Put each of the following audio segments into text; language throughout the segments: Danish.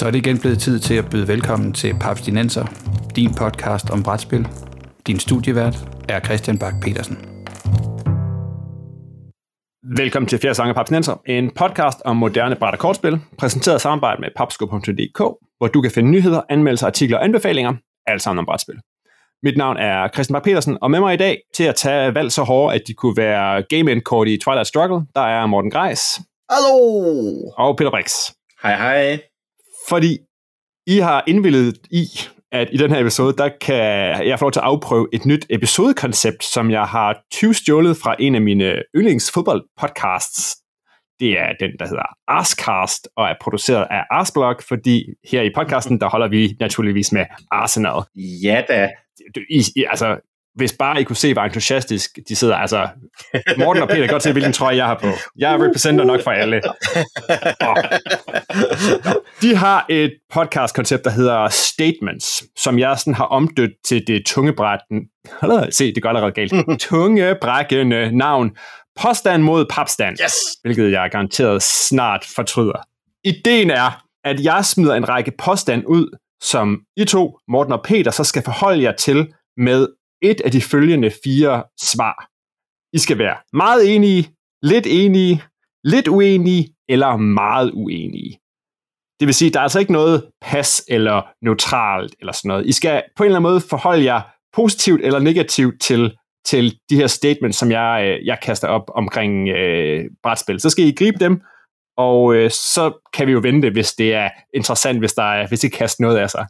Så er det igen blevet tid til at byde velkommen til Papstinenser, din podcast om brætspil. Din studievært er Christian Bak petersen Velkommen til Fjerde Sange Papstinenser, en podcast om moderne bræt- og kortspil, præsenteret i samarbejde med papsko.dk, hvor du kan finde nyheder, anmeldelser, artikler og anbefalinger, alt sammen om brætspil. Mit navn er Christian Bak petersen og med mig i dag til at tage valg så hårde, at de kunne være game end kort i Twilight Struggle, der er Morten Greis. Hallo! Og Peter Brix. Hej hej. Fordi I har indvillet i, at i den her episode, der kan jeg få lov til at afprøve et nyt episodekoncept, som jeg har 20 stjålet fra en af mine yndlingsfodboldpodcasts. Det er den, der hedder Arscast, og er produceret af Arsblog, fordi her i podcasten, der holder vi naturligvis med Arsenal. Ja da. I, I, altså, hvis bare I kunne se, hvor entusiastisk de sidder. Altså, Morten og Peter kan godt se, hvilken trøje jeg har på. Jeg repræsenter nok for alle. Og de har et podcast-koncept, der hedder Statements, som jeg sådan har omdødt til det tungebrætten. Se, det går allerede galt. Tungebrækkende navn. Påstand mod papstand. Yes! Hvilket jeg garanteret snart fortryder. Ideen er, at jeg smider en række påstand ud, som I to, Morten og Peter, så skal forholde jer til med et af de følgende fire svar. I skal være meget enige, lidt enige, lidt uenige eller meget uenige. Det vil sige, der er altså ikke noget pas eller neutralt eller sådan noget. I skal på en eller anden måde forholde jer positivt eller negativt til, til de her statements, som jeg, øh, jeg kaster op omkring øh, brætspil. Så skal I gribe dem, og øh, så kan vi jo vente, hvis det er interessant, hvis, der er, hvis I kaster noget af sig.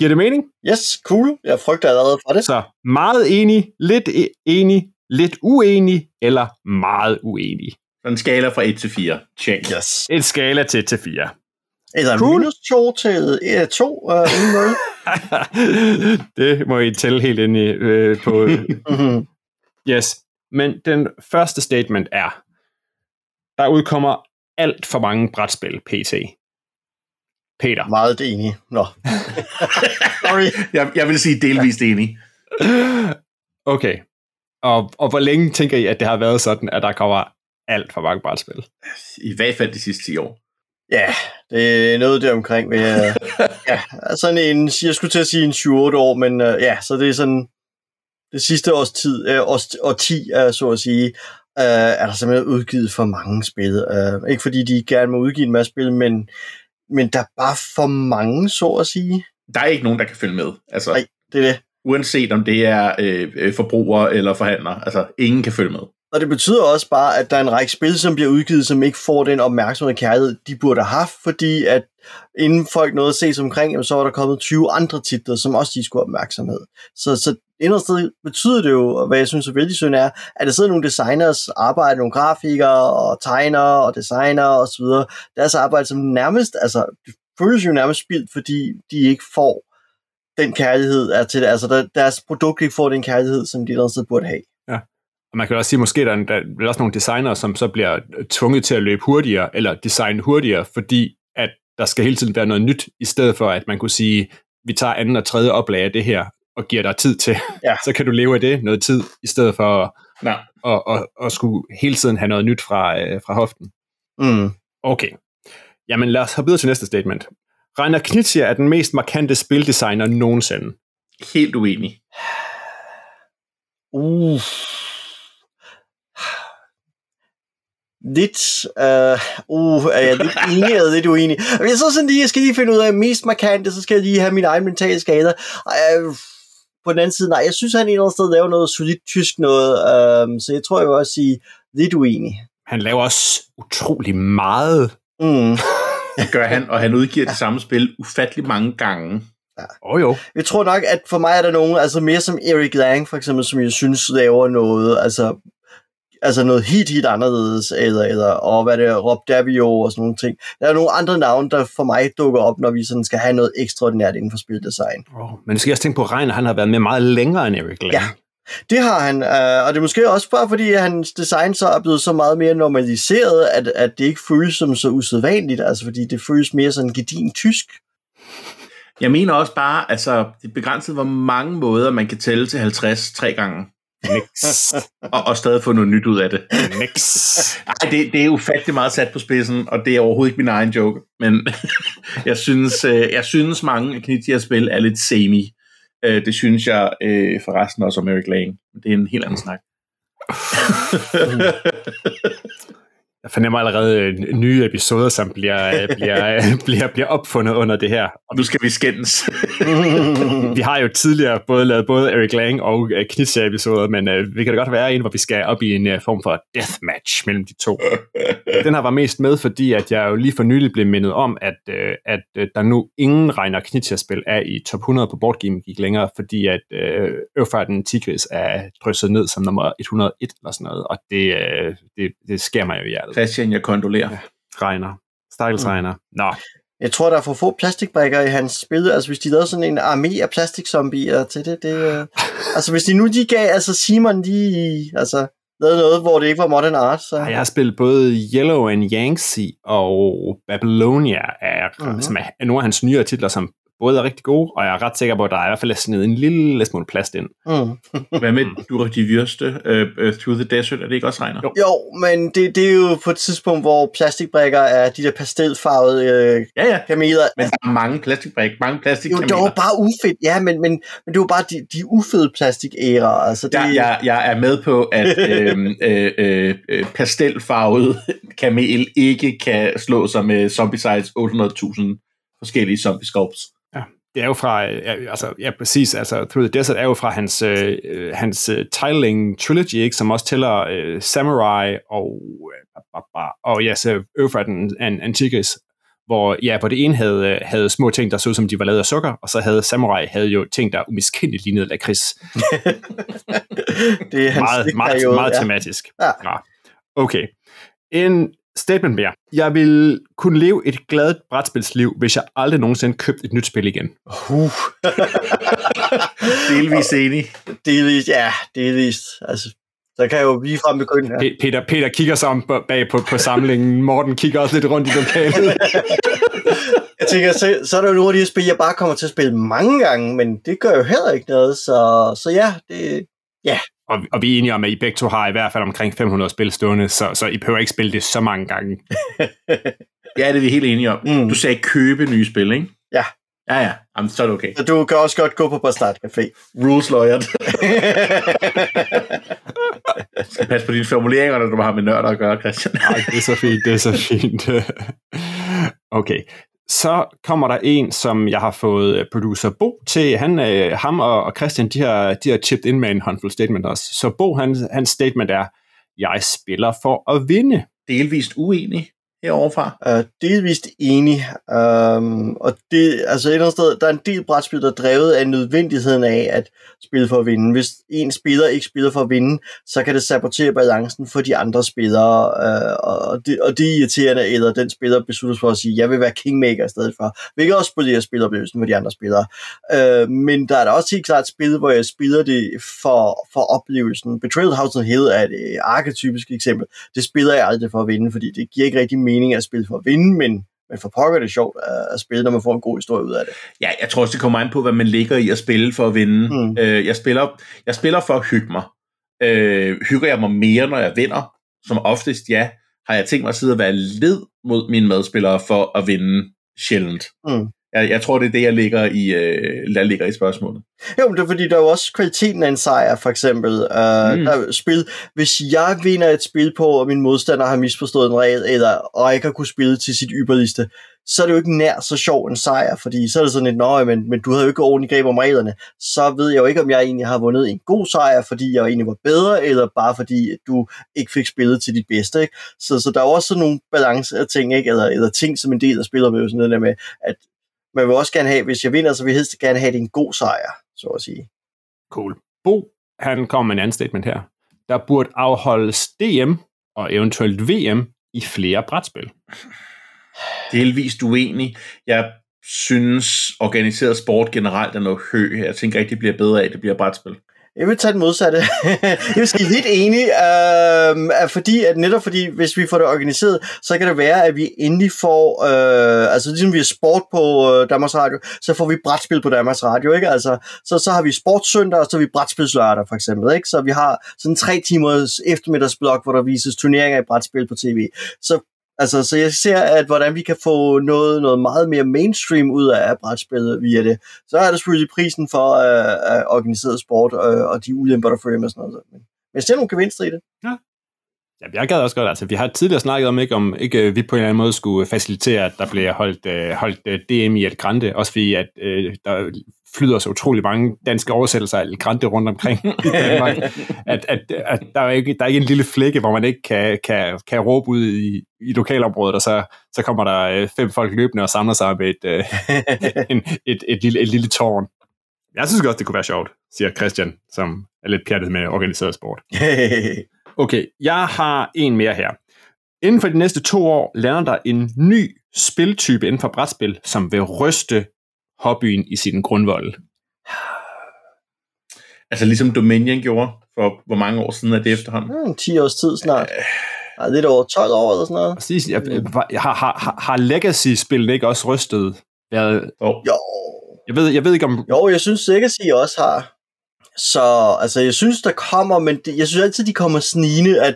Giver det mening? Yes, cool. Jeg frygter allerede for det. Så meget enig, lidt e- enig, lidt uenig eller meget uenig. En skala fra 1 til 4. Check. Yes. Et skala til til 4. Eller Cool. minus 2 til 2 uh, uden noget. det må I tælle helt ind i øh, på. Mhm. yes. Men den første statement er, der udkommer alt for mange brætspil PT. Peter. Meget enig. Nå. Sorry. jeg, jeg vil sige delvist enig. Okay. Og, og hvor længe tænker I, at det har været sådan, at der kommer alt for mange brætspil? I hvert fald de sidste 10 år. Ja, det er noget der omkring. Ved, ja, sådan en, jeg skulle til at sige en 7-8 år, men uh, ja, så det er sådan det sidste års tid, uh, års, årti, uh, så at sige, uh, er der simpelthen udgivet for mange spil. Ikke fordi de gerne må udgive en masse spil, men, men der er bare for mange, så at sige. Der er ikke nogen, der kan følge med. Altså, Nej. Det er det. uanset om det er øh, øh, forbrugere eller forhandlere. Altså, ingen kan følge med. Og det betyder også bare, at der er en række spil, som bliver udgivet, som ikke får den opmærksomhed og kærlighed, de burde have haft, fordi at inden folk nåede at se sig omkring, jamen, så var der kommet 20 andre titler, som også de skulle have opmærksomhed. Så, så inderst sted betyder det jo, og hvad jeg synes er vældig synd er, at der sidder nogle designers, arbejde, nogle grafikere og tegnere og designer og så videre, deres arbejde som nærmest, altså det føles jo nærmest spildt, fordi de ikke får den kærlighed er til det. Altså der, deres produkt ikke får den kærlighed, som de et burde have. Og man kan også sige, måske der er, der er også nogle designer, som så bliver tvunget til at løbe hurtigere, eller designe hurtigere, fordi at der skal hele tiden være noget nyt, i stedet for at man kunne sige, vi tager anden og tredje oplag af det her, og giver dig tid til, Ja. så kan du leve af det noget tid, i stedet for at, Nej. at, at, at skulle hele tiden have noget nyt fra, øh, fra hoften. Mm. Okay. Jamen lad os hoppe videre til næste statement. Rainer Knizia er den mest markante spildesigner nogensinde. Helt uenig. Uh. Lidt, uh, uh, er jeg lidt enig eller lidt uenig? Jeg så sådan lige, jeg skal lige finde ud af mest markante, så skal jeg lige have min egen mentale skader. Uh, på den anden side, nej, jeg synes, han et eller andet sted laver noget solidt tysk noget, um, så jeg tror, jeg vil også sige lidt uenig. Han laver også utrolig meget. Mm. Det gør han, og han udgiver det samme spil ufattelig mange gange. Åh oh, jo. Jeg tror nok, at for mig er der nogen, altså mere som Eric Lang for eksempel, som jeg synes laver noget, altså, altså noget helt, helt anderledes, eller, eller og hvad det er, Rob Davio og sådan nogle ting. Der er nogle andre navne, der for mig dukker op, når vi sådan skal have noget ekstraordinært inden for spildesign. Oh, men du skal også tænke på, at Reiner han har været med meget længere end Eric Lang. Ja. Det har han, øh, og det er måske også bare fordi, at hans design så er blevet så meget mere normaliseret, at, at det ikke føles som så usædvanligt, altså fordi det føles mere sådan gedin tysk. Jeg mener også bare, altså, det er begrænset, hvor mange måder man kan tælle til 50 tre gange. Nix. og, og stadig få noget nyt ud af det. Nix. Ej, det, det er ufattelig meget sat på spidsen, og det er overhovedet ikke min egen joke. Men jeg synes, øh, jeg synes mange af Knitias spil er lidt semi. Øh, det synes jeg øh, forresten også om Eric Lang. Det er en helt anden snak. Fornemmer allerede øh, nye episoder, som bliver, øh, bliver, øh, bliver, bliver opfundet under det her. Og nu skal vi skændes. Vi har jo tidligere både lavet både Eric Lang og uh, Knizia-episoder, men uh, vi kan da godt være en, hvor vi skal op i en uh, form for deathmatch mellem de to. Den her var mest med, fordi at jeg jo lige for nylig blev mindet om, at, uh, at uh, der nu ingen regner Knizia-spil er i top 100 på Boardgame gik længere, fordi at uh, Øvfarten Tigris er drysset ned som nummer 101 eller sådan noget, og det, uh, det, det sker mig jo i hjertet. Christian, jeg kondolerer. Regner. Stakkels regner. Nå, Jeg tror, der er for få plastikbrikker i hans spil. Altså, hvis de lavede sådan en armé af plastikzombier til det, det øh... Altså, hvis de nu de gav, altså Simon, de altså, lavede noget, hvor det ikke var modern art, så... Jeg har spillet både Yellow and Yangtze og Babylonia, er, Mhm. mm-hmm. som er nogle af hans nyere titler, som både er rigtig gode, og jeg er ret sikker på, at der er i hvert fald snedet en lille smule plast ind. Mm. Hvad med du de Vyrste, uh, uh, Through the Desert, er det ikke også regner? Jo. Jo, men det, det er jo på et tidspunkt, hvor plastikbrikker er de der pastelfarvede øh, Ja, ja. kameler. Men der er mange plastikbrik, mange Jo, plastikkameler. det var bare ufedt, ja, men, men, men det var bare de, de ufede plastikærer. Altså, det, Jeg, jeg, jeg er med på, at øhm, øh, øh, øh, pastelfarvet kamel ikke kan slå sig med zombie size 800.000 forskellige zombie sculpts. Det er jo fra, ja, altså, ja præcis, altså Through the Desert er jo fra hans, øh, øh, hans øh, Titling Trilogy, ikke, som også tæller øh, Samurai og, øh, og ja, så Øvfrat and Antigris, hvor, ja, hvor det ene havde, øh, havde små ting, der så ud som de var lavet af sukker, og så havde Samurai havde jo ting, der umiskendeligt lignede lakrids. det er hans meget, meget, stikperiode, meget ja. tematisk. Ja. Ja. Okay. En statement mere. Jeg vil kunne leve et glad brætspilsliv, hvis jeg aldrig nogensinde købte et nyt spil igen. Uh. Delvis enig. delvis, ja, delvis. Altså, der kan jeg jo lige frem begynde her. Pe- Peter, Peter kigger på- bag på, på samlingen. Morten kigger også lidt rundt i lokalet. Jeg tænker, så, så er der jo nogle af de her spil, jeg bare kommer til at spille mange gange, men det gør jo heller ikke noget, så, så ja, det, og, og vi er enige om, at I begge to har i hvert fald omkring 500 spil stående, så, så I behøver ikke spille det så mange gange. Ja, det er vi helt enige om. Mm. Du sagde købe nye spil, ikke? Ja. Ja, ja. Jamen, så er det okay. så du kan også godt gå på Bastard Café. Rules lawyer. skal passe på dine formuleringer, når du har med nørder at gøre, Christian. Ej, det er så fint, det er så fint. Okay, så kommer der en, som jeg har fået øh, producer Bo til. Han, øh, ham og, og Christian, de har, de har chipped ind med en håndfuld statement også. Så Bo, han, hans statement er, jeg spiller for at vinde. Delvist uenig heroverfra. Uh, øh, delvist enig. Um, og det, altså et eller andet sted, der er en del brætspil, der er drevet af nødvendigheden af at spille for at vinde. Hvis en spiller ikke spiller for at vinde, så kan det sabotere balancen for de andre spillere, uh, og, det, og det er irriterende, eller den spiller beslutter sig for at sige, jeg vil være kingmaker i stedet for, hvilket også spolierer spiloplevelsen for de andre spillere. Uh, men der er da også helt klart spil, hvor jeg spiller det for, for oplevelsen. Betrayal House on Hill er et arketypisk eksempel. Det spiller jeg aldrig for at vinde, fordi det giver ikke rigtig mening at spille for at vinde, men, men for pokker er det sjovt at, spille, når man får en god historie ud af det. Ja, jeg tror også, det kommer an på, hvad man ligger i at spille for at vinde. Mm. Øh, jeg, spiller, jeg spiller for at hygge mig. Øh, hygger jeg mig mere, når jeg vinder? Som oftest ja. Har jeg tænkt mig at sidde og være led mod mine medspillere for at vinde sjældent? Mm. Jeg, jeg tror, det er det, jeg ligger i, øh, jeg ligger i spørgsmålet. Jo, men det er fordi, der er jo også kvaliteten af en sejr, for eksempel. Uh, mm. Der er spil. Hvis jeg vinder et spil på, og min modstander har misforstået en regel, eller og ikke har kunne spille til sit ypperligste, så er det jo ikke nær så sjov en sejr, fordi så er det sådan et, nøje, men, men du havde jo ikke ordentligt greb om reglerne. Så ved jeg jo ikke, om jeg egentlig har vundet en god sejr, fordi jeg egentlig var bedre, eller bare fordi du ikke fik spillet til dit bedste. Ikke? Så, så der er også sådan nogle balance af ting, ikke? Eller, eller ting som en del af spiloplevelsen, det der med, at man vil også gerne have, hvis jeg vinder, så vil jeg helst gerne have, at det er en god sejr, så at sige. Cool. Bo, han kommer med en anden statement her. Der burde afholdes DM og eventuelt VM i flere brætspil. Delvist uenig. Jeg synes, organiseret sport generelt er noget hø. Jeg tænker ikke, det bliver bedre af, at det bliver brætspil. Jeg vil tage den modsatte. jeg vil sige lidt enig, øh, fordi, at netop fordi, hvis vi får det organiseret, så kan det være, at vi endelig får, øh, altså ligesom vi har sport på øh, Danmarks Radio, så får vi brætspil på Danmarks Radio, ikke? Altså, så, så har vi sportssøndag, og så har vi brætspilslørdag, for eksempel, ikke? Så vi har sådan tre timers eftermiddagsblok, hvor der vises turneringer i brætspil på tv. Så Altså, så jeg ser, at hvordan vi kan få noget, noget meget mere mainstream ud af brætspillet via det. Så er der selvfølgelig prisen for øh, organiseret sport øh, og de ulemper, der følger med sådan noget. Men jeg ser nogle gevinster i det. Ja. Ja, jeg gad også godt, altså vi har tidligere snakket om, ikke, om ikke vi på en eller anden måde skulle facilitere, at der bliver holdt, uh, holdt uh, DM i El Grande, også fordi at uh, der flyder så utrolig mange danske oversættelser af El Grande rundt omkring i Danmark, at, at, at der, er ikke, der er ikke en lille flække, hvor man ikke kan, kan, kan råbe ud i, i lokalområdet, og så, så kommer der fem folk løbende og samler sig med et, uh, en, et, et, et, lille, et lille tårn. Jeg synes godt, det kunne være sjovt, siger Christian, som er lidt pjattet med organiseret sport. Okay, jeg har en mere her. Inden for de næste to år lander der en ny spiltype inden for brætspil, som vil ryste hobbyen i sin grundvold. Altså ligesom Dominion gjorde for hvor mange år siden er det efterhånden? Hmm, 10 års tid snart. Nej, lidt over 12 år eller sådan noget. Præcis. Jeg, jeg, har, har, har Legacy-spillet ikke også rystet? Jeg, oh. Jo. Jeg ved, jeg ved ikke om... Jo, jeg synes Legacy også har. Så altså, jeg synes, der kommer, men det, jeg synes altid, de kommer snigende, at,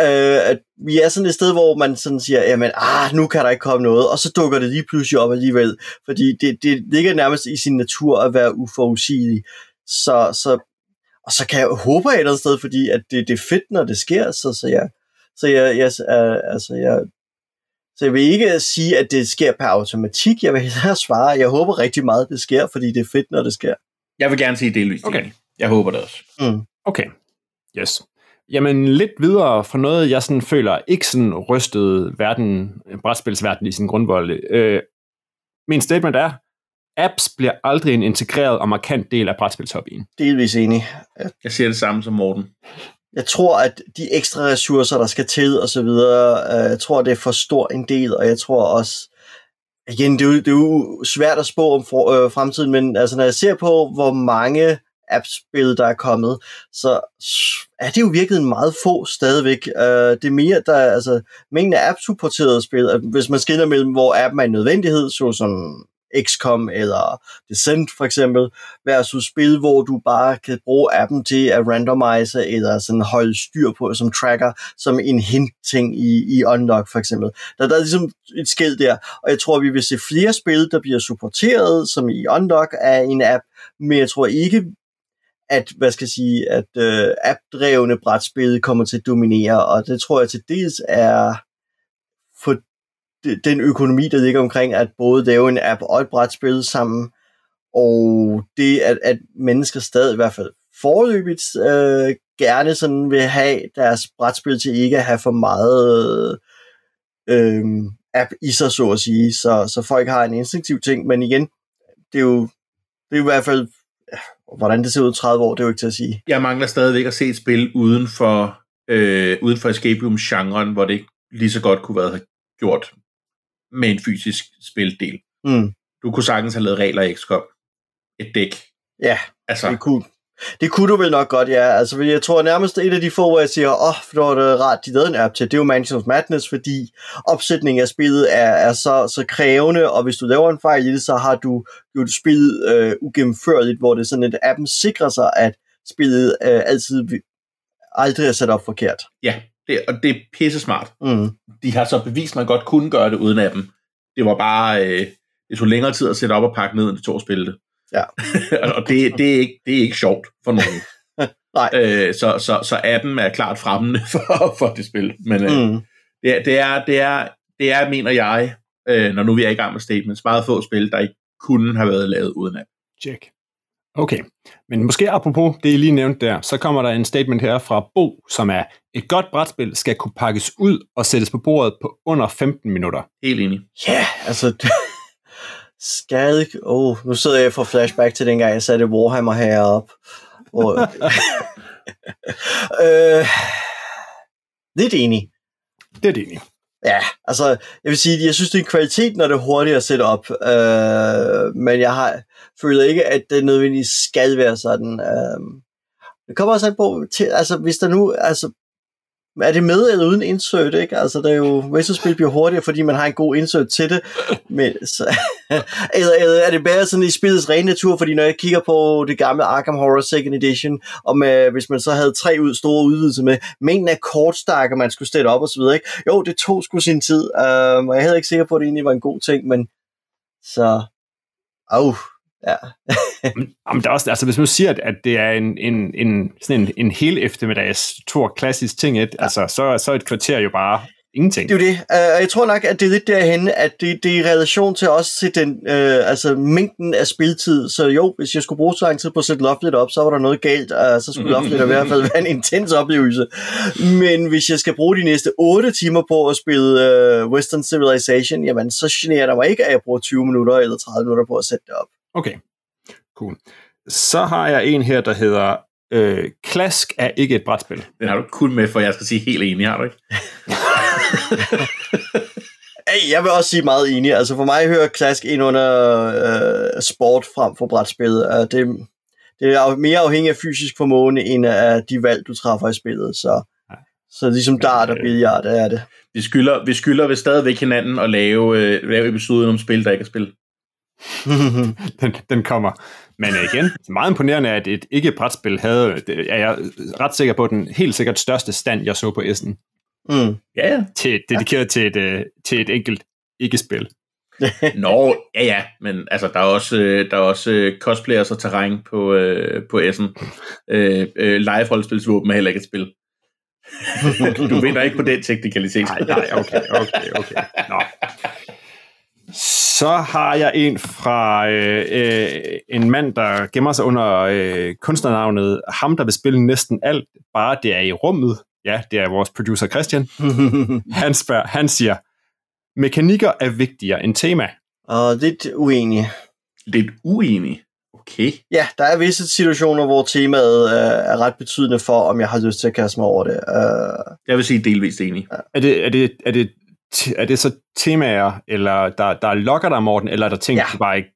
øh, at vi er sådan et sted, hvor man sådan siger, jamen, ah, nu kan der ikke komme noget, og så dukker det lige pludselig op alligevel, fordi det, det ligger nærmest i sin natur at være uforudsigelig. Så, så, og så kan jeg håbe et eller andet sted, fordi at det, det er fedt, når det sker, så, så jeg, så jeg, jeg, altså, jeg, så jeg vil ikke sige, at det sker per automatik. Jeg vil hellere svare, jeg håber rigtig meget, det sker, fordi det er fedt, når det sker. Jeg vil gerne sige delvist. Okay. Jeg håber det også. Mm. Okay, yes. Jamen lidt videre fra noget, jeg sådan føler ikke sådan rystede verden, brætspilsverden i sin grundvold. Øh, min statement er, apps bliver aldrig en integreret og markant del af brætspilshobbyen. Delvis enig. Jeg siger det samme som Morten. Jeg tror, at de ekstra ressourcer, der skal til og så videre, øh, jeg tror, det er for stor en del, og jeg tror også, igen, det er jo, det er jo svært at spå om for, øh, fremtiden, men altså, når jeg ser på, hvor mange app-spil, der er kommet, så er det jo virkelig en meget få stadigvæk. Uh, det er mere, der er, altså, mængden af app-supporterede spil, øh, hvis man skiller mellem, hvor appen er en nødvendighed, såsom XCOM eller Descent for eksempel, versus spil, hvor du bare kan bruge appen til at randomize eller sådan holde styr på som tracker, som en hint-ting i, i Unlock for eksempel. Der, der er ligesom et skæld der, og jeg tror, vi vil se flere spil, der bliver supporteret, som i Unlock af en app, men jeg tror ikke, at, hvad skal jeg sige, at øh, app-drevne brætspil kommer til at dominere, og det tror jeg til dels er for den økonomi, der ligger omkring, at både lave en app og et brætspil sammen, og det, at, at mennesker stadig i hvert fald forløbigt øh, gerne sådan vil have deres brætspil til ikke at have for meget øh, app i sig, så at sige, så, så folk har en instinktiv ting, men igen, det er jo, det er jo i hvert fald hvordan det ser ud 30 år, det er jo ikke til at sige. Jeg mangler stadigvæk at se et spil uden for, øh, uden for escape room-genren, hvor det lige så godt kunne være gjort med en fysisk spildel. Mm. Du kunne sagtens have lavet regler i XCOM. Et dæk. Ja, altså. det kunne, det kunne du vel nok godt, ja. Altså, jeg tror nærmest et af de få, hvor jeg siger, åh, oh, for det rart, de lavede en app til, det er jo Mansions Madness, fordi opsætningen af spillet er, er så, så krævende, og hvis du laver en fejl i det, så har du gjort spillet øh, ugennemførligt, hvor det er sådan, at appen sikrer sig, at spillet øh, altid aldrig er sat op forkert. Ja, det, og det er pisse smart. Mm. De har så bevist, at man godt kunne gøre det uden appen. Det var bare, øh, det tog længere tid at sætte op og pakke ned, end det tog at spille det. Ja. og det, det, er ikke, det er ikke sjovt for nogen. Nej. Øh, så, så, så appen er klart fremmende for, for det spil. Men øh, Mm. det, er, det, er, det, er, det er, mener jeg, øh, når nu vi er i gang med statements, meget få spil, der ikke kunne have været lavet uden app. Check. Okay, men måske apropos det, I lige nævnte der, så kommer der en statement her fra Bo, som er, et godt brætspil skal kunne pakkes ud og sættes på bordet på under 15 minutter. Helt enig. Ja, yeah, altså... Skal ikke... Oh, nu sidder jeg for flashback til dengang, jeg satte Warhammer heroppe. Hvor, øh, lidt enig. Det er det egentlig. Ja, altså, jeg vil sige, jeg synes, det er en kvalitet, når det er hurtigt at sætte op. Øh, men jeg har, føler ikke, at det nødvendigvis skal være sådan. Øh, Det kommer også an på, til, altså hvis der nu, altså er det med eller uden insert, ikke? Altså, der er jo, racerspil bliver hurtigere, fordi man har en god insert til det, men, så, eller, eller er det bare sådan i spillets rene natur, fordi når jeg kigger på det gamle Arkham Horror Second Edition, og med, hvis man så havde tre ud, store udvidelser med, mængden af kortstakker, man skulle stille op og så videre, ikke? Jo, det tog sgu sin tid, um, og jeg havde ikke sikker på, at det egentlig var en god ting, men så, au, Ja. Jamen, der er også, altså, hvis man siger, at, at det er en, en, en, sådan en, en hel eftermiddags tur klassisk ting, et, ja. altså, så, så er et kvarter jo bare ingenting. Det er jo det. Uh, jeg tror nok, at det er lidt derhen, at det, det er i relation til også til den, uh, altså mængden af spiltid. Så jo, hvis jeg skulle bruge så lang tid på at sætte loftet op, så var der noget galt, uh, så skulle loftet i hvert fald være en intens oplevelse. Men hvis jeg skal bruge de næste 8 timer på at spille uh, Western Civilization, jamen så generer der mig ikke, at jeg bruger 20 minutter eller 30 minutter på at sætte det op. Okay, cool. Så har jeg en her, der hedder øh, Klask er ikke et brætspil. Den har du kun med, for jeg skal sige helt enig, har du ikke? hey, jeg vil også sige meget enig. Altså for mig hører Klask ind under øh, sport frem for brætspil. Uh, det, det er mere afhængig af fysisk formående, end af de valg, du træffer i spillet. Så, så ligesom dart og billiard er det. Vi skylder, vi skylder ved stadigvæk hinanden at lave, øh, lave episoden om spil, der ikke er spil. den, den kommer. Men igen, meget imponerende, at et ikke-brætspil havde, det er jeg ret sikker på, den helt sikkert største stand, jeg så på S'en. Mm. Ja, ja. Til, dedikeret ja. til, et, øh, til et enkelt ikke-spil. Nå, ja ja, men altså, der er også, øh, der er også øh, cosplayers og terræn på, øh, på S'en. Øh, øh, live-holdspilsvåben er heller ikke et spil. du vinder ikke på den teknikalitet. Nej, nej, okay, okay, okay. Nå. Så har jeg en fra øh, øh, en mand, der gemmer sig under øh, kunstnernavnet Ham, der vil spille næsten alt, bare det er i rummet. Ja, det er vores producer Christian. han, spørger, han siger, mekanikker er vigtigere end tema. Og lidt uenig. Lidt uenig? Okay. Ja, der er visse situationer, hvor temaet øh, er ret betydende for, om jeg har lyst til at kaste mig over det. Uh, jeg vil sige delvist enig. Ja. Er, det, er, det, er det er det så temaer, eller der, der lokker dig, Morten, eller er der ting, ja. du bare ikke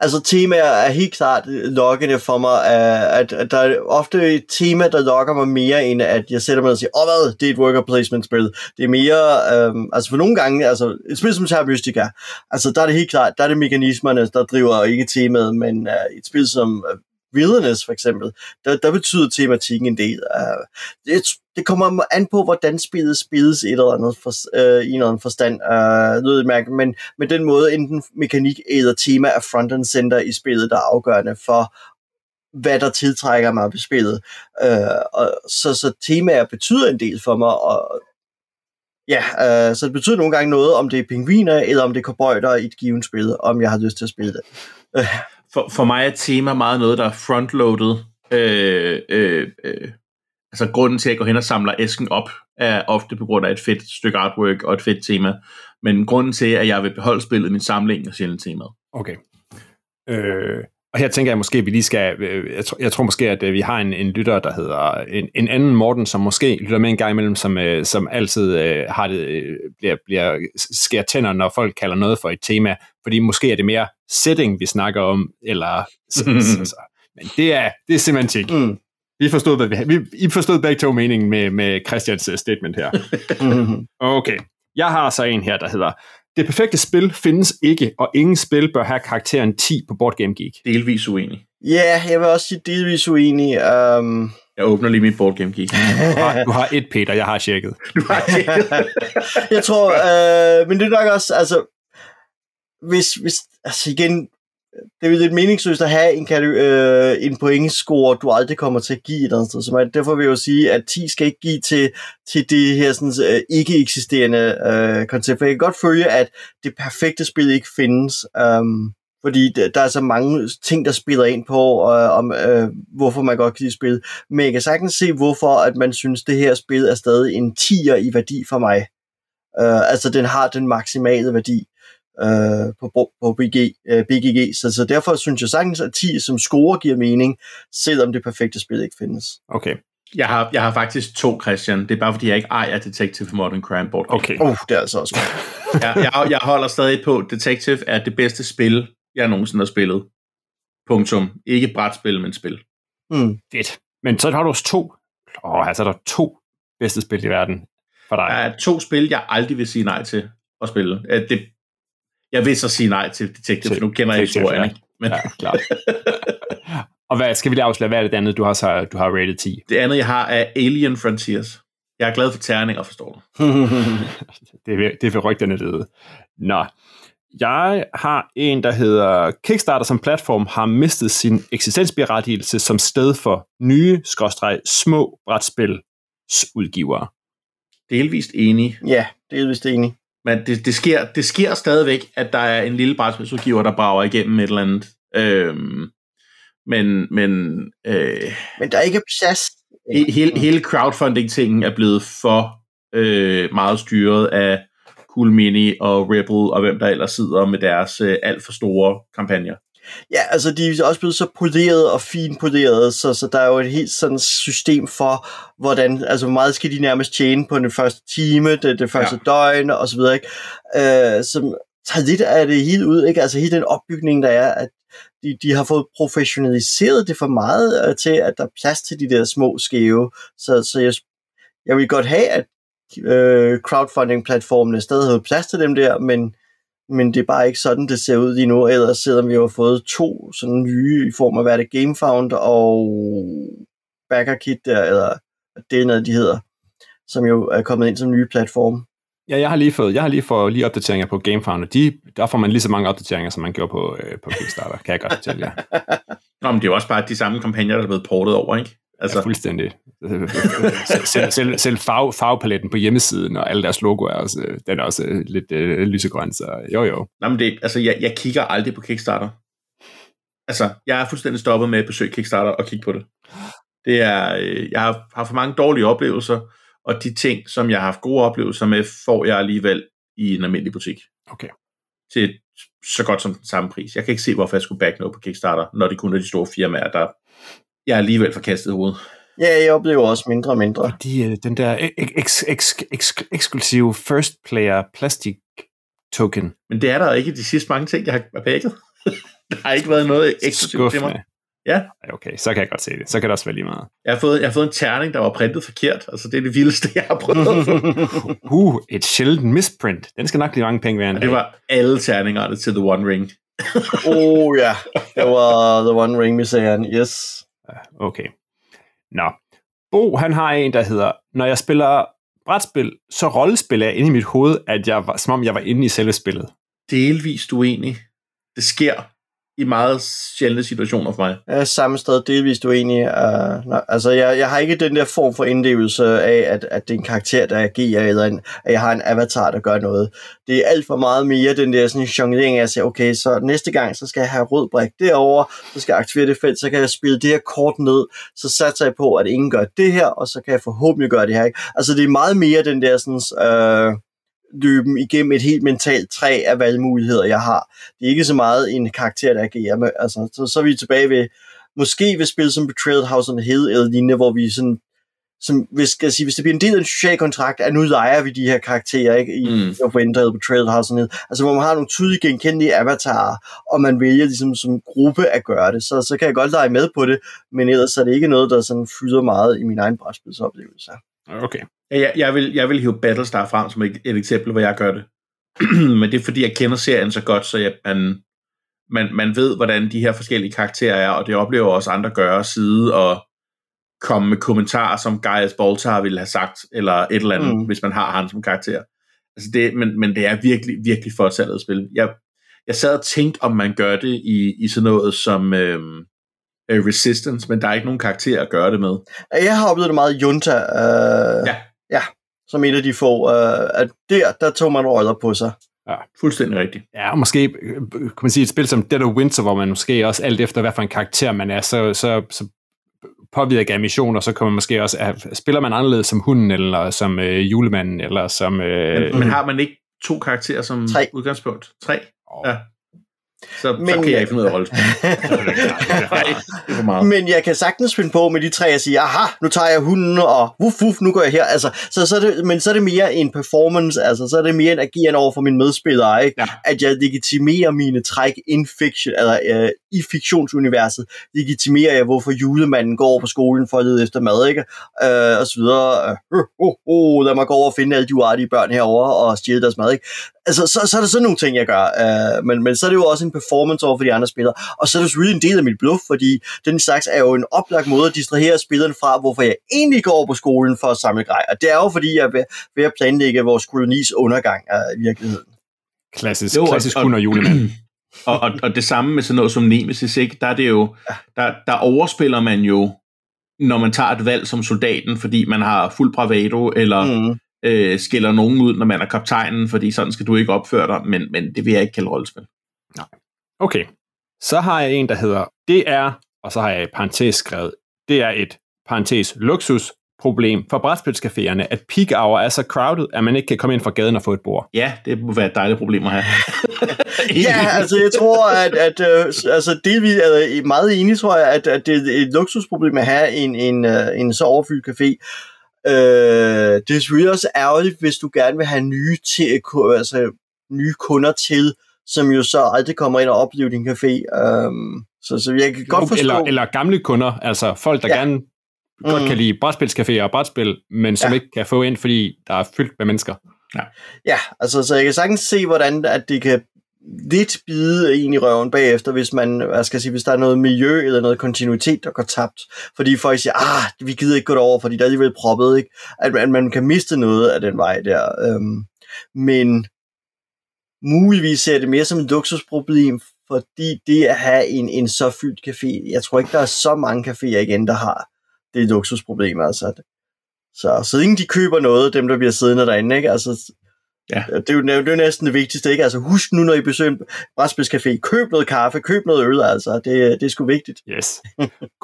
Altså temaer er helt klart lokkende for mig, at, at der er ofte et tema, der lokker mig mere, end at jeg sætter mig og siger, åh oh, hvad, det er et worker placement spil. Det er mere, øhm, altså for nogle gange, altså et spil som Terra Mystica, altså der er det helt klart, der er det mekanismerne, der driver ikke temaet, men uh, et spil som uh, Wilderness for eksempel, der, der betyder tematikken en del. Uh, det, det kommer an på, hvordan spillet spilles et eller andet for, uh, i en eller anden forstand. Øh, uh, mærke, men med den måde, enten mekanik eller tema er front and center i spillet, der er afgørende for, hvad der tiltrækker mig ved spillet. Uh, og, så, så temaer betyder en del for mig, og Ja, øh, så det betyder nogle gange noget, om det er pingviner, eller om det er cowboyter i et givet spil, om jeg har lyst til at spille det. For, for mig er tema meget noget, der er frontloadet. Øh, øh, øh, altså grunden til, at jeg går hen og samler æsken op, er ofte på grund af et fedt stykke artwork og et fedt tema. Men grunden til, at jeg vil beholde spillet i min samling, er sjældent temaet. Okay. Øh, og her tænker jeg måske, at vi lige skal, øh, jeg, tror, jeg tror måske, at øh, vi har en, en lytter, der hedder en, en anden Morten, som måske lytter med en gang imellem, som, øh, som altid øh, har det, bliver, bliver skær tænder, når folk kalder noget for et tema, fordi måske er det mere setting, vi snakker om, eller så, så, så. men det er, det er semantik. Mm. Vi forstod, hvad vi, vi, I forstod begge to meningen med, med Christians statement her. okay. Jeg har så en her, der hedder, det perfekte spil findes ikke, og ingen spil bør have karakteren 10 på Board Game Geek. Delvis uenig. Ja, yeah, jeg vil også sige delvis uenig. Um... Jeg åbner lige mit Board Game Geek. du, har, du har et, Peter. Jeg har tjekket. Du har tjekket. jeg tror, uh, men det er nok også, altså, hvis, hvis altså igen, det er jo lidt meningsløst at have en, øh, en pointscore, du aldrig kommer til at give et eller andet sted. Så man, derfor vil jeg jo sige, at 10 skal ikke give til, til det her sådan, øh, ikke-eksisterende øh, koncept. For jeg kan godt følge, at det perfekte spil ikke findes. Um, fordi der er så mange ting, der spiller ind på, øh, om øh, hvorfor man godt kan lide spil. Men jeg kan sagtens se, hvorfor at man synes, det her spil er stadig en 10'er i værdi for mig. Uh, altså, den har den maksimale værdi øh, på, på BG, øh, BGG. Så, så derfor synes jeg sagtens, at 10 som score giver mening, selvom det perfekte spil ikke findes. Okay. Jeg har, jeg har faktisk to, Christian. Det er bare, fordi jeg ikke ejer Detective Modern Crime Board. Okay. Uh, det er altså også jeg, jeg, jeg holder stadig på, Detective er det bedste spil, jeg nogensinde har spillet. Punktum. Ikke brætspil, men spil. Mm. Fedt. Men så har du også to. Åh, altså er der to bedste spil i verden for dig. Der er to spil, jeg aldrig vil sige nej til at spille. Øh, Det, jeg vil så sige nej til Detective, for nu kender jeg historien. ja. ikke? Men Ja, klart. Og hvad, skal vi lige afsløre, hvad er det andet, du har, så, du har rated 10? det andet, jeg har, er Alien Frontiers. Jeg er glad for terninger, forstår du. Det vil, det vil rygterne lede. Nå, jeg har en, der hedder Kickstarter som platform har mistet sin eksistensberettigelse som sted for nye, skråstreg, små brætspil udgivere. Delvist enig. ja, det er vist enig. Men det, det, sker, det sker stadigvæk, at der er en lille brætspilsudgiver, der brager igennem et eller andet. Øhm, men men øh, Men der er ikke plads. he, hele, hele crowdfunding-tingen er blevet for øh, meget styret af Cool Mini og Rebel og hvem der ellers sidder med deres øh, alt for store kampagner. Ja, altså de er også blevet så poleret og finpoleret, så, så der er jo et helt sådan system for, hvordan, altså hvor meget skal de nærmest tjene på den første time, det, det første ja. døgn og så videre, ikke? Øh, som tager lidt af det helt ud, ikke? Altså hele den opbygning, der er, at de, de har fået professionaliseret det for meget øh, til, at der er plads til de der små skæve. Så, så jeg, jeg vil godt have, at øh, crowdfunding-platformene stadig har plads til dem der, men men det er bare ikke sådan, det ser ud lige nu. Ellers selvom vi har fået to sådan nye i form af, hvad er det, GameFound og BackerKit der, eller det er noget, de hedder, som jo er kommet ind som nye platform. Ja, jeg har lige fået, jeg har lige fået lige opdateringer på GameFound, og de, der får man lige så mange opdateringer, som man gjorde på, øh, på Kickstarter, kan jeg godt fortælle jer. Nå, men det er jo også bare de samme kampagner, der er blevet portet over, ikke? Altså, ja, fuldstændig. Selv, selv, selv, farve, farvepaletten på hjemmesiden og alle deres logoer, er også, øh, den er også øh, lidt øh, lysegrøn, så jo jo. Nå, men det, altså, jeg, jeg kigger aldrig på Kickstarter. Altså, jeg er fuldstændig stoppet med at besøge Kickstarter og kigge på det. Det er, øh, jeg har haft for mange dårlige oplevelser, og de ting, som jeg har haft gode oplevelser med, får jeg alligevel i en almindelig butik. Okay. Til så godt som den samme pris. Jeg kan ikke se, hvorfor jeg skulle back noget på Kickstarter, når det kun er de store firmaer, der jeg er alligevel forkastet hovedet. Ja, jeg oplever også mindre og mindre. De, øh, den der eks, eks, eks, eksklusive first player plastik token. Men det er der ikke de sidste mange ting, jeg har backet. der har ikke været noget eksklusivt til mig. Ja. Okay, så kan jeg godt se det. Så kan det også være lige meget. Jeg har, fået, jeg har fået en terning, der var printet forkert. Altså, det er det vildeste, jeg har prøvet. Uh, et sjældent misprint. Den skal nok blive mange penge værd det var alle terningerne til The One Ring. oh ja, det var The One Ring misæren, yes. Øh, okay. Nå. Bo, han har en, der hedder, når jeg spiller brætspil, så rollespiller jeg inde i mit hoved, at jeg var, som om jeg var inde i selve spillet. Delvist uenig. Det sker i meget sjældne situationer for mig. Jeg er samme sted, delvist uenig. Uh, øh, nej, altså, jeg, jeg har ikke den der form for indlevelse af, at, at det er en karakter, der agerer, eller en, at jeg har en avatar, der gør noget. Det er alt for meget mere den der sådan jonglering at jeg siger, okay, så næste gang, så skal jeg have rød brik derovre, så skal jeg aktivere det felt, så kan jeg spille det her kort ned, så satser jeg på, at ingen gør det her, og så kan jeg forhåbentlig gøre det her. Ikke? Altså, det er meget mere den der sådan, øh, løben igennem et helt mentalt træ af valgmuligheder, jeg har. Det er ikke så meget en karakter, der agerer med. Altså, så, så er vi tilbage ved, måske ved spil som Betrayal House on the Hill eller lignende, hvor vi sådan, som, hvis, skal jeg sige, hvis det bliver en del af en social kontrakt, at nu leger vi de her karakterer ikke, i Mm. eller Betrayal House on the Hill. Altså, hvor man har nogle tydeligt genkendelige avatarer, og man vælger ligesom som gruppe at gøre det, så, så kan jeg godt lege med på det, men ellers er det ikke noget, der sådan fylder meget i min egen brætspilsoplevelse. Okay. Jeg, jeg, vil, jeg vil hive Battlestar frem som et, et eksempel, hvor jeg gør det. Men det er fordi, jeg kender serien så godt, så jeg, man, man, man ved, hvordan de her forskellige karakterer er, og det oplever også andre gøre side og komme med kommentarer, som Gaius Baltar ville have sagt, eller et eller andet, mm. Hvis man har ham som karakter. Altså det, men, men det er virkelig, virkelig for et spil. Jeg, jeg sad og tænkte, om man gør det i, i sådan noget som øhm, øh, Resistance, men der er ikke nogen karakter at gøre det med. Jeg har oplevet det meget i Junta, øh, Ja. ja, som et af de få, øh, at der, der tog man rødder på sig. Fuldstændig rigtigt. Ja, og måske øh, kan man sige et spil som Dead of Winter, hvor man måske også alt efter, hvad for en karakter man er, så, så, så påvirker af missioner, så kan man måske også, at, spiller man anderledes som hunden, eller som øh, julemanden, eller som... Øh, Men, men har man ikke to karakterer som Tre. udgangspunkt? Tre? Åh, Ja. Så, men, så kan jeg ikke finde ud af er for meget. Men jeg kan sagtens finde på med de tre at sige, aha, nu tager jeg hunden, og wuff, wuff, nu går jeg her. Altså, så, så er det, men så er det mere en performance, altså så er det mere en ageren over for mine medspillere, ikke? Ja. at jeg legitimerer mine træk in fiction, eller øh, i fiktionsuniverset legitimerer jeg, hvorfor julemanden går over på skolen for at lede efter mad, ikke? Øh, og så videre. Øh, oh, oh, lad mig gå over og finde alle de uartige børn herover og stjæle deres mad, ikke? Altså, så, så er der sådan nogle ting, jeg gør. Øh, men, men så er det jo også en performance over for de andre spillere. Og så er det selvfølgelig en del af mit bluff, fordi den slags er jo en oplagt måde at distrahere spillerne fra, hvorfor jeg egentlig går over på skolen for at samle grej. Og det er jo fordi, jeg er ved, ved at planlægge vores kolonis undergang af virkeligheden. Klassisk, jo, klassisk kun og julemand. og, og, og det samme med sådan noget som Nemesis, ikke? Der, er det jo, der, der overspiller man jo, når man tager et valg som soldaten, fordi man har fuld bravado, eller mm. øh, skiller nogen ud, når man er kaptajnen, fordi sådan skal du ikke opføre dig, men, men det vil jeg ikke kalde rollespil. Nej. Okay, så har jeg en, der hedder, det er, og så har jeg i parentes skrevet, det er et parentes luksus problem for brætspilscaféerne, at peak hour er så crowded, at man ikke kan komme ind fra gaden og få et bord. Ja, det må være et dejligt problem at have. ja, altså jeg tror, at, at uh, altså delvis er meget enig, tror jeg, at, at det er et luksusproblem at have en, en, uh, en så overfyldt café. Uh, det er selvfølgelig også ærgerligt, hvis du gerne vil have nye, til, altså, nye kunder til, som jo så aldrig kommer ind og oplever din café. Um, så, så jeg kan godt forstå... Eller, eller gamle kunder, altså folk, der ja. gerne mm. godt kan lide brætspilscaféer og brætspil, men som ja. ikke kan få ind, fordi der er fyldt med mennesker. Ja, ja altså, så jeg kan sagtens se, hvordan at det kan lidt bide en i røven bagefter, hvis man, hvad skal jeg sige, hvis der er noget miljø eller noget kontinuitet, der går tabt. Fordi folk siger, ah, vi gider ikke gå over, fordi der er alligevel proppet, ikke? At, at man kan miste noget af den vej der. Øhm, men muligvis ser det mere som et luksusproblem, fordi det at have en, en så fyldt café, jeg tror ikke, der er så mange caféer igen, der har det er luksusproblem, altså. Så, så ingen de køber noget, dem der bliver siddende derinde, ikke? Altså, Ja. Det, er jo, det er jo næsten det vigtigste, ikke? Altså husk nu, når I besøger en brætspidscafé, køb noget kaffe, køb noget øl, altså. Det, det er sgu vigtigt. Yes,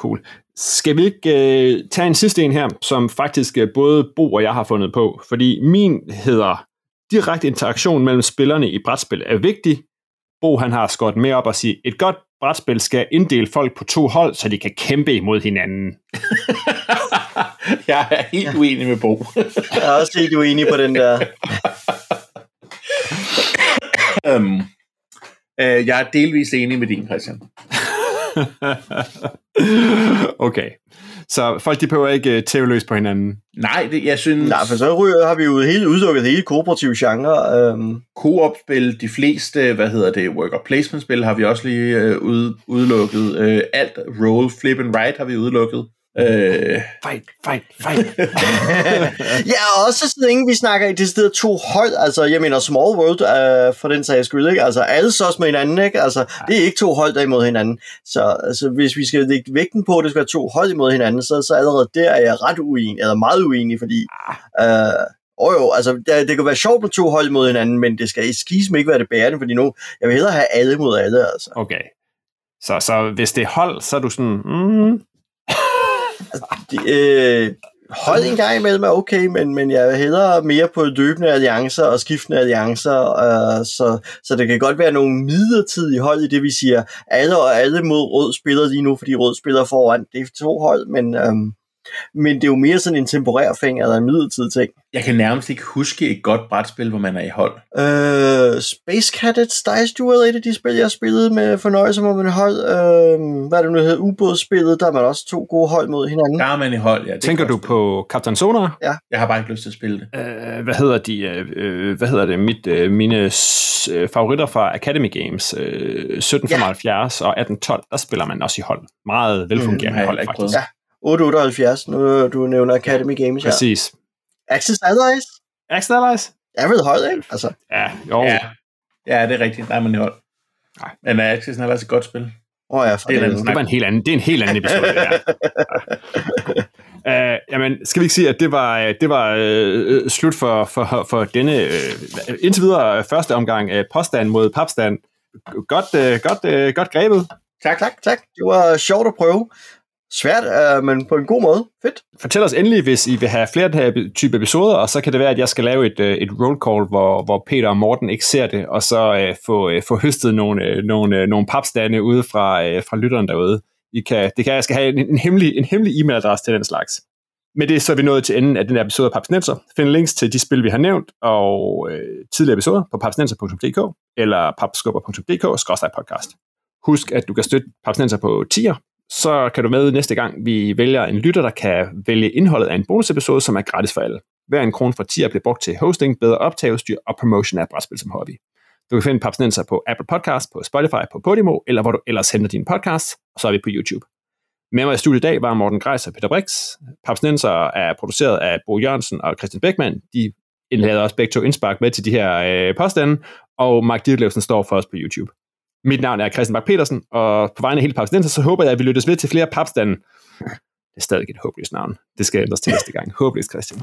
cool. Skal vi ikke uh, tage en sidste en her, som faktisk uh, både Bo og jeg har fundet på? Fordi min hedder, direkte interaktion mellem spillerne i brætspil er vigtig. Bo han har skåret med op og sige, et godt brætspil skal inddele folk på to hold, så de kan kæmpe imod hinanden. jeg er helt uenig med Bo. jeg er også helt uenig på den der. um, uh, jeg er delvis enig med din, Christian. okay. Så folk de behøver ikke uh, tæve løs på hinanden. Nej, det, jeg synes... Nej, for så ryger, har vi jo helt udelukket hele kooperative genre. Um... Co-op-spil, de fleste, hvad hedder det, worker placement-spil har vi også lige uh, ud, udelukket. Uh, alt roll, flip and write har vi udelukket. Øh... Fight, fight, fight. ja, og også så længe vi snakker i det sted to hold, altså jeg mener Small World uh, for den sags skyld, ikke? Altså alle så med hinanden, ikke? Altså det er ikke to hold der imod hinanden. Så altså, hvis vi skal lægge vægten på, at det skal være to hold imod hinanden, så, så allerede der er jeg ret uenig, eller meget uenig, fordi uh, Oh jo, altså det, det kan være sjovt med to hold imod hinanden, men det skal i skisme ikke være det bærende, fordi nu, jeg vil hellere have alle mod alle, altså. Okay. Så, så hvis det er hold, så er du sådan, mm, de, øh, hold en gang imellem er okay, men, men jeg hedder mere på løbende alliancer og skiftende alliancer, øh, så, så det kan godt være nogle midlertidige hold i det, vi siger, alle og alle mod rød spiller lige nu, fordi rød spiller foran. Det er to hold, men, øh, men det er jo mere sådan en temporær fæng eller en midlertidig ting. Jeg kan nærmest ikke huske et godt brætspil, hvor man er i hold. Øh, Space Cadets Dice Duel er et af de spil, jeg har spillet med fornøjelse med man hold. Øh, hvad er det nu hedder? Ubådsspillet, der er man også to gode hold mod hinanden. Der er man i hold, ja. Det Tænker du på Captain Sonar? Ja. Jeg har bare ikke lyst til at spille det. Øh, hvad hedder de? Øh, øh hvad hedder det? Mit, øh, mine øh, favoritter fra Academy Games, øh, 1775 ja. og 1812, der spiller man også i hold. Meget velfungerende mm, hold, faktisk. Ja. 878, nu du nævner Academy Games her. Præcis. Access Allies? Access Allies? Jeg vil holde, ikke? Altså. Ja, jo. Ja. ja, det er rigtigt. Der er man i hold. Nej. Men uh, Access Allies er et godt spil. Åh oh, ja, for det, det, det, var en helt anden, det er en helt anden episode, det her. Uh, jamen, skal vi ikke sige, at det var, det var uh, slut for, for, for denne uh, indtil videre første omgang af påstand mod papstand. Godt, uh, godt, uh, godt grebet. Tak, tak, tak. Det var sjovt at prøve. Svært, øh, men på en god måde. Fedt. Fortæl os endelig, hvis I vil have flere af den her type episoder, og så kan det være, at jeg skal lave et, øh, et roll call, hvor, hvor Peter og Morten ikke ser det, og så øh, få, øh, få høstet nogle, øh, nogle, øh, nogle papstande ude fra, øh, fra lytteren derude. I kan, det kan, jeg skal have en, en hemmelig, en hemmelig e-mailadresse til den slags. Med det så er vi nået til enden af den her episode af Papsnenser. Find links til de spil, vi har nævnt, og øh, tidligere episoder på papsnenser.dk eller papskubber.dk-podcast. Husk, at du kan støtte Papsnenser på tier, så kan du med næste gang, vi vælger en lytter, der kan vælge indholdet af en bonusepisode, som er gratis for alle. Hver en krone fra tier bliver brugt til hosting, bedre optageudstyr og promotion af brætspil som hobby. Du kan finde Papsnenser på Apple Podcast, på Spotify, på Podimo, eller hvor du ellers henter dine podcasts, og så er vi på YouTube. Med mig i studiet i dag var Morten Greis og Peter Brix. Papsnenser er produceret af Bo Jørgensen og Christian Beckmann. De indlader også begge to indspark med til de her øh, påstande, og Mark Dirtlevsen står for os på YouTube. Mit navn er Christian Bak petersen og på vegne af hele Papsdenser, så håber jeg, at vi lyttes ved til flere Papsdanden. Det er stadig et håbløst navn. Det skal ændres til næste gang. Håbløst, Christian.